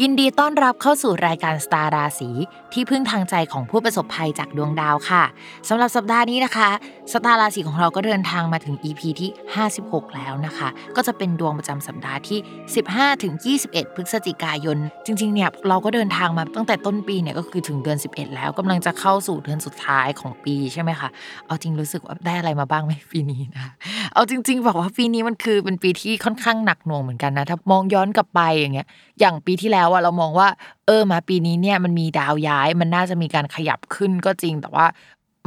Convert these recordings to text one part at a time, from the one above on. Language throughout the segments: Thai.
ยินดีต้อนรับเข้าสู่รายการสตาร์ราศีที่พึ่งทางใจของผู้ประสบภัยจากดวงดาวค่ะสำหรับสัปดาห์นี้นะคะสตาร์ราศีของเราก็เดินทางมาถึง EP ที่ 56 แล้วนะคะ ก็จะเป็นดวงประจำสัปดาห์ที่ 15ถึง21 พฤศจิกายน จริงๆเนี่ยเราก็เดินทางมาตั้งแต่ต้นปีเนี่ยก็คือถึงเดือน 11 แล้วกำลังจะเข้าสู่เดือนสุดท้ายของปีใช่ไหมคะเอาจริงรู้สึกว่าได้อะไรมาบ้างไหมปีนี้นะเอาจริง ๆ บอกว่าปีนี้มันคือเป็นปีที่ค่อนข้างหนักหน่วงเหมือนกันนะถ้ามองย้อนกลับไปอย่างเงี้ยอย่างปีที่แล้วอะเรามองว่า เออมาปีนี้เนี่ยมันมีดาวย้าย มันน่าจะมีการขยับขึ้นก็จริง แต่ว่า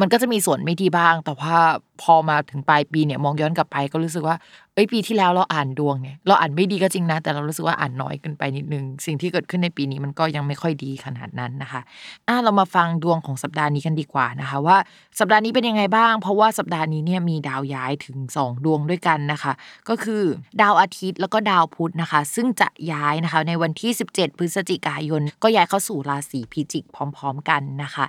มันก็จะมีส่วนไม่ดีบ้าง แต่ว่า พอมาถึงปลายปีเนี่ยมองย้อนกลับไปก็รู้สึกว่าเอ้ยปีที่แล้วเราอ่านดวงเนี่ยเราอ่านไม่ดีก็จริงนะ แต่เรารู้สึกว่าอ่านน้อยเกินไปนิดนึง สิ่งที่เกิดขึ้นในปีนี้มันก็ยังไม่ค่อยดีขนาดนั้นนะคะอะเรามาฟังดวงของสัปดาห์นี้กันดีกว่านะคะ ว่าสัปดาห์นี้เป็นยังไงบ้าง เพราะว่าสัปดาห์นี้เนี่ยมีดาวย้ายถึง 2 ดวงด้วยกันนะคะ ก็คือดาวอาทิตย์แล้วก็ดาวพุธนะคะ ซึ่งจะย้ายนะคะในวันที่ 17 พฤศจิกายน ก็ย้ายเข้าสู่ราศีพิจิกพร้อม ๆ กันนะคะ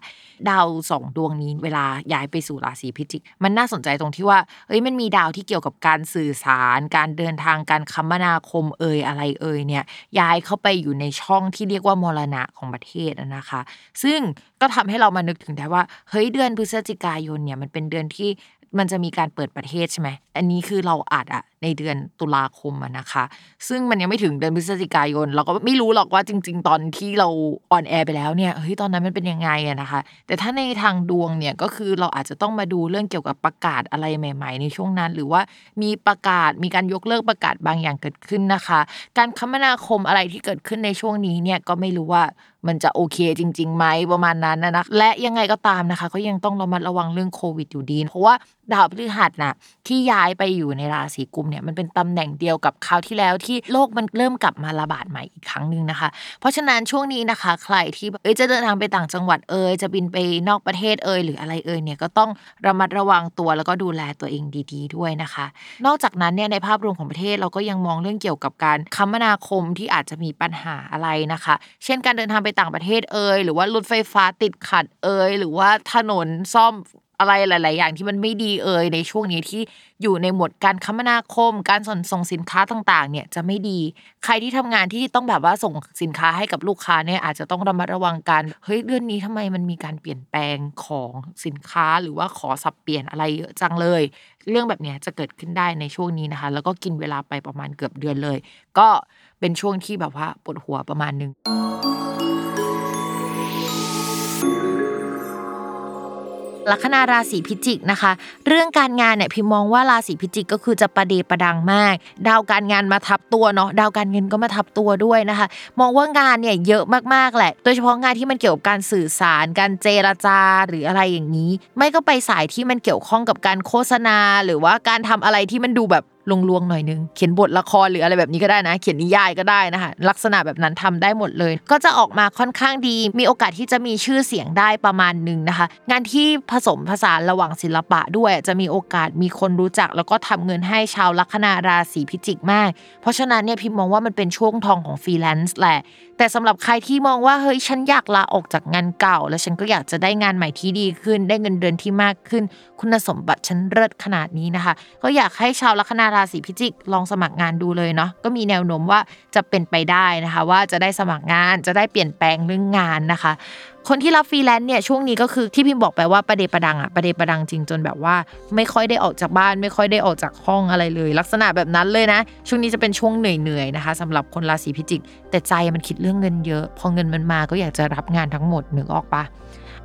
ดาวสองดวงนี้เวลาย้ายไปสู่ราศีพิจิก มันน่าสนนใจตรงที่ว่าเอ้ยมันมีดาวที่เกี่ยวกับการสื่อสาร การเดินทางการคมนาคมเอ่ยอะไรเอ่ยเนี่ยย้ายเข้าไปอยู่ในช่องที่เรียกว่ามรณะของประเทศนะคะ ซึ่งก็ทำให้เรามานึกถึงได้ว่าเฮ้ยเดือนพฤศจิกายนเนี่ยมันเป็นเดือนที่มันจะมีการเปิดประเทศใช่ไหม อันนี้คือเราอัดอะ ในเดือนตุลาคมนะคะ ซึ่งมันยังไม่ถึงเดือนพฤศจิกายน เราก็ไม่รู้หรอกว่าจริง ๆ ตอนที่เราon air ไปแล้วเนี่ยเฮ้ยตอนนั้นมันเป็นยังไงอะนะคะ แต่ถ้าในทางดวงเนี่ยก็คือเราอาจจะต้องมาดูเรื่องเกี่ยวกับประกาศอะไรใหม่ ๆ ในช่วงนั้น หรือว่ามีประกาศมีการยกเลิกประกาศบางอย่างเกิดขึ้นนะคะ การคมนาคมอะไรที่เกิดขึ้นในช่วงนี้เนี่ยก็ไม่รู้ว่ามันจะโอเคจริงๆไหมประมาณนั้นนะและยังไงก็ตามนะคะ ก็ยังต้องระมัดระวังเรื่องโควิดอยู่ดี เพราะว่าดาวพฤหัสนะที่ย้ายไปอยู่ในราศีกุมภ์เนี่ยมันเป็นตำแหน่งเดียวกับคราวที่แล้วที่โลกมันเริ่มกลับมาระบาดใหม่อีกครั้งหนึ่งนะคะ เพราะฉะนั้นช่วงนี้นะคะ ใครที่เอ้ยจะเดินทางไปต่างจังหวัดเอยจะบินไปนอกประเทศเอยหรืออะไรเอยเนี่ยก็ต้องระมัดระวังตัวแล้วก็ดูแลตัวเองดีๆด้วยนะคะ นอกจากนั้นเนี่ยในภาพรวมของประเทศเราก็ยังมองเรื่องเกี่ยวกับการคมนาคมที่อาจจะมีปัญหาอะไรนะคะ เช่นการเดินทางไปต่างประเทศเอยหรือว่ารถไฟฟ้าติดขัดเอยหรือว่าถนนซ่อม อะไรหลาย ๆ อย่างที่มันไม่ดีเอ่ยในช่วงนี้ที่อยู่ในหมวดการคมนาคม การส่งส่งสินค้าต่าง ๆ เนี่ยจะไม่ดี ใครที่ทำงานที่ต้องแบบว่าส่งสินค้าให้กับลูกค้าเนี่ยอาจจะต้องระมัดระวังกันเฮ้ยเดือนนี้ทำไมมันมีการเปลี่ยนแปลงของสินค้าหรือว่าขอสับเปลี่ยนอะไรเยอะจังเลย เรื่องแบบนี้จะเกิดขึ้นได้ในช่วงนี้นะคะ แล้วก็กินเวลาไปประมาณเกือบเดือนเลย ก็เป็นช่วงที่แบบว่าปวดหัวประมาณนึง ลัคนาราศีพิจิกนะคะ เรื่องการงานเนี่ยพิมมองว่าราศีพิจิกก็คือจะประเดประดังมาก ดาวการงานมาทับตัวเนาะดาวการเงินก็มาทับตัวด้วยนะคะ มองว่างานเนี่ยเยอะมากๆแหละ โดยเฉพาะงานที่มันเกี่ยวกับการสื่อสาร การเจรจาหรืออะไรอย่างนี้ ไม่ก็ไปสายที่มันเกี่ยวข้องกับการโฆษณา หรือว่าการทำอะไรที่มันดูแบบ ลงลวงหน่อยนึงเขียนบทละครหรืออะไรแบบนี้ก็ได้นะ เขียนนิยายก็ได้นะคะลักษณะแบบนั้นทำได้หมดเลย ก็จะออกมาค่อนข้างดี มีโอกาสที่จะมีชื่อเสียงได้ประมาณหนึ่งนะคะ งานที่ผสมผสานระหว่างศิลปะด้วย จะมีโอกาสมีคนรู้จัก แล้วก็ทำเงินให้ชาวลัคนาราศีพิจิกมาก เพราะฉะนั้นเนี่ยพิมมองว่ามันเป็นช่วงทองของฟรีแลนซ์แหละแต่สำหรับใครที่มองว่าเฮ้ยฉันอยากลาออกจากงานเก่า แล้วฉันก็อยากจะได้งานใหม่ที่ดีขึ้น ได้เงินเดือนที่มากขึ้น คุณสมบัติฉันเลิศขนาดนี้นะคะ ก็อยากให้ชาวลัคนาราศีพิจิกลองสมัครงานดูเลยเนาะก็มีแนวโน้มว่าจะเป็นไปได้นะคะ ว่าจะได้สมัครงานจะได้เปลี่ยนแปลงเรื่องงานนะคะ คนที่รับฟรีแลนซ์เนี่ยช่วงนี้ก็คือที่พิมพ์บอกไปว่าประเดประดังอะประเดประดังจริงจนแบบว่า ไม่ค่อยได้ออกจากบ้าน ไม่ค่อยได้ออกจากห้องอะไรเลย ลักษณะแบบนั้นเลยนะ ช่วงนี้จะเป็นช่วงเหนื่อยๆนะคะสำหรับคนราศีพิจิก แต่ใจมันคิดเรื่องเงินเยอะ พอเงินมันมาก็อยากจะรับงานทั้งหมดนึกออกปะ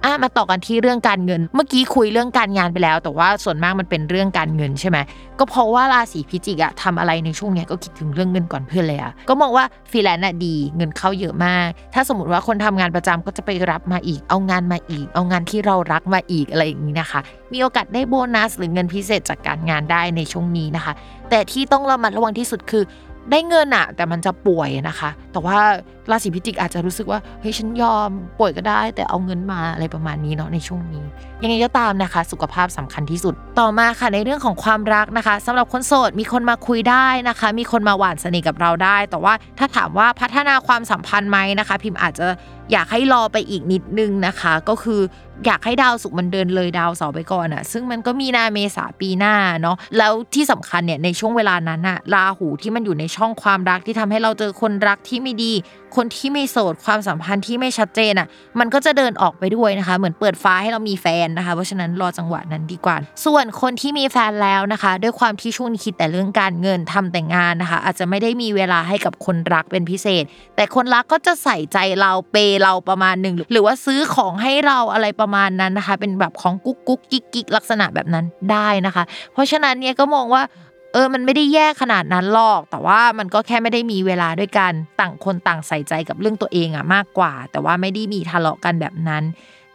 อะมาต่อกันที่เรื่องการเงิน เมื่อกี้คุยเรื่องการงานไปแล้ว แต่ว่าส่วนมากมันเป็นเรื่องการเงินใช่ไหมก็เพราะว่าราศีพิจิกอะทำอะไรในช่วงเนี้ยก็คิดถึงเรื่องเงินก่อนเพื่อนเลยอะก็มองว่าฟรีแลนซ์อะดีเงินเข้าเยอะมาก ถ้าสมมติว่าคนทำงานประจำก็จะไปรับมาอีก เอางานมาอีก เอางานที่เรารักมาอีกอะไรอย่างนี้นะคะ มีโอกาสได้โบนัสหรือเงินพิเศษจากการงานได้ในช่วงนี้นะคะ แต่ที่ต้องระมัดระวังที่สุดคือได้เงินอะแต่มันจะป่วยนะคะ แต่ว่าราศีพิจิกอาจจะรู้สึกว่าเฮ้ยฉันยอมป่วยก็ได้ แต่เอาเงินมาอะไรประมาณนี้เนาะในช่วงนี้ ยังไงก็ตามนะคะ สุขภาพสำคัญที่สุด ต่อมาค่ะในเรื่องของความรักนะคะสำหรับคนโสดมีคนมาคุยได้นะคะ มีคนมาหวานสนิทกับเราได้ แต่ว่าถ้าถามว่าพัฒนาความสัมพันธ์ไหมนะคะ พิมพ์อาจจะอยากให้รอไปอีกนิดนึงนะคะ ก็คืออยากให้ดาวสุกร์มันเดินเลยดาวเสาร์ไปก่อนอะซึ่งมันก็มีนาเมษาปีหน้าเนาะแล้วที่สำคัญเนี่ยในช่วงเวลานั้นอะราหูที่มันอยู่ในช่องความรักที่ทำให้เราเจอคนรักที่ไม่ดี คนที่ไม่โสดความสัมพันธ์ที่ไม่ชัดเจนอะ มันก็จะเดินออกไปด้วยนะคะ เหมือนเปิดฟ้าให้เรามีแฟนนะคะ เพราะฉะนั้นรอจังหวะนั้นดีกว่า ส่วนคนที่มีแฟนแล้วนะคะ ด้วยความที่ช่วงนี้คิดแต่เรื่องการเงินทำแต่งานนะคะ อาจจะไม่ได้มีเวลาให้กับคนรักเป็นพิเศษ แต่คนรักก็จะใส่ใจเราเปย์เราประมาณหนึ่งหรือว่าซื้อของให้เราอะไรประมาณนั้นนะคะ เป็นแบบของกุ๊กกุ๊กกิ๊กกิ๊กลักษณะแบบนั้นได้นะคะ เพราะฉะนั้นเนี่ยก็มองว่า เออ มันไม่ได้แย่ขนาดนั้นหรอก แต่ว่ามันก็แค่ไม่ได้มีเวลาด้วยกัน ต่างคนต่างใส่ใจกับเรื่องตัวเองอะมากกว่า แต่ว่าไม่ได้มีทะเลาะกันแบบนั้น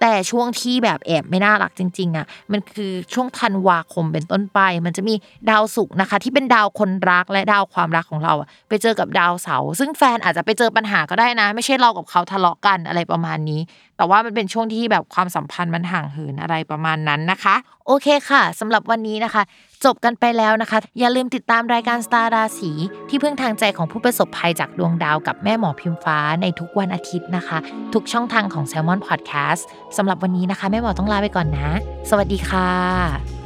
แต่ช่วงที่แบบแอบไม่น่ารักจริง ๆอะมันคือช่วงธันวาคมเป็นต้นไป มันจะมีดาวศุกร์นะคะ ที่เป็นดาวคนรักและดาวความรักของเราอะไปเจอกับดาวเสาร์ซึ่งแฟนอาจจะไปเจอปัญหาก็ได้นะ ไม่ใช่เรากับเขาทะเลาะกันอะไรประมาณนี้ แต่ว่ามันเป็นช่วงที่แบบความสัมพันธ์มันห่างเหินอะไรประมาณนั้นนะคะ โอเคค่ะสำหรับวันนี้นะคะจบกันไปแล้วนะคะ อย่าลืมติดตามรายการสตาร์ราศีที่พึ่งทางใจของผู้ประสบภัยจากดวงดาวกับแม่หมอพิมฟ้าในทุกวันอาทิตย์นะคะ ทุกช่องทางของ Salmon Podcast สำหรับวันนี้นะคะ แม่หมอต้องลาไปก่อนนะ สวัสดีค่ะ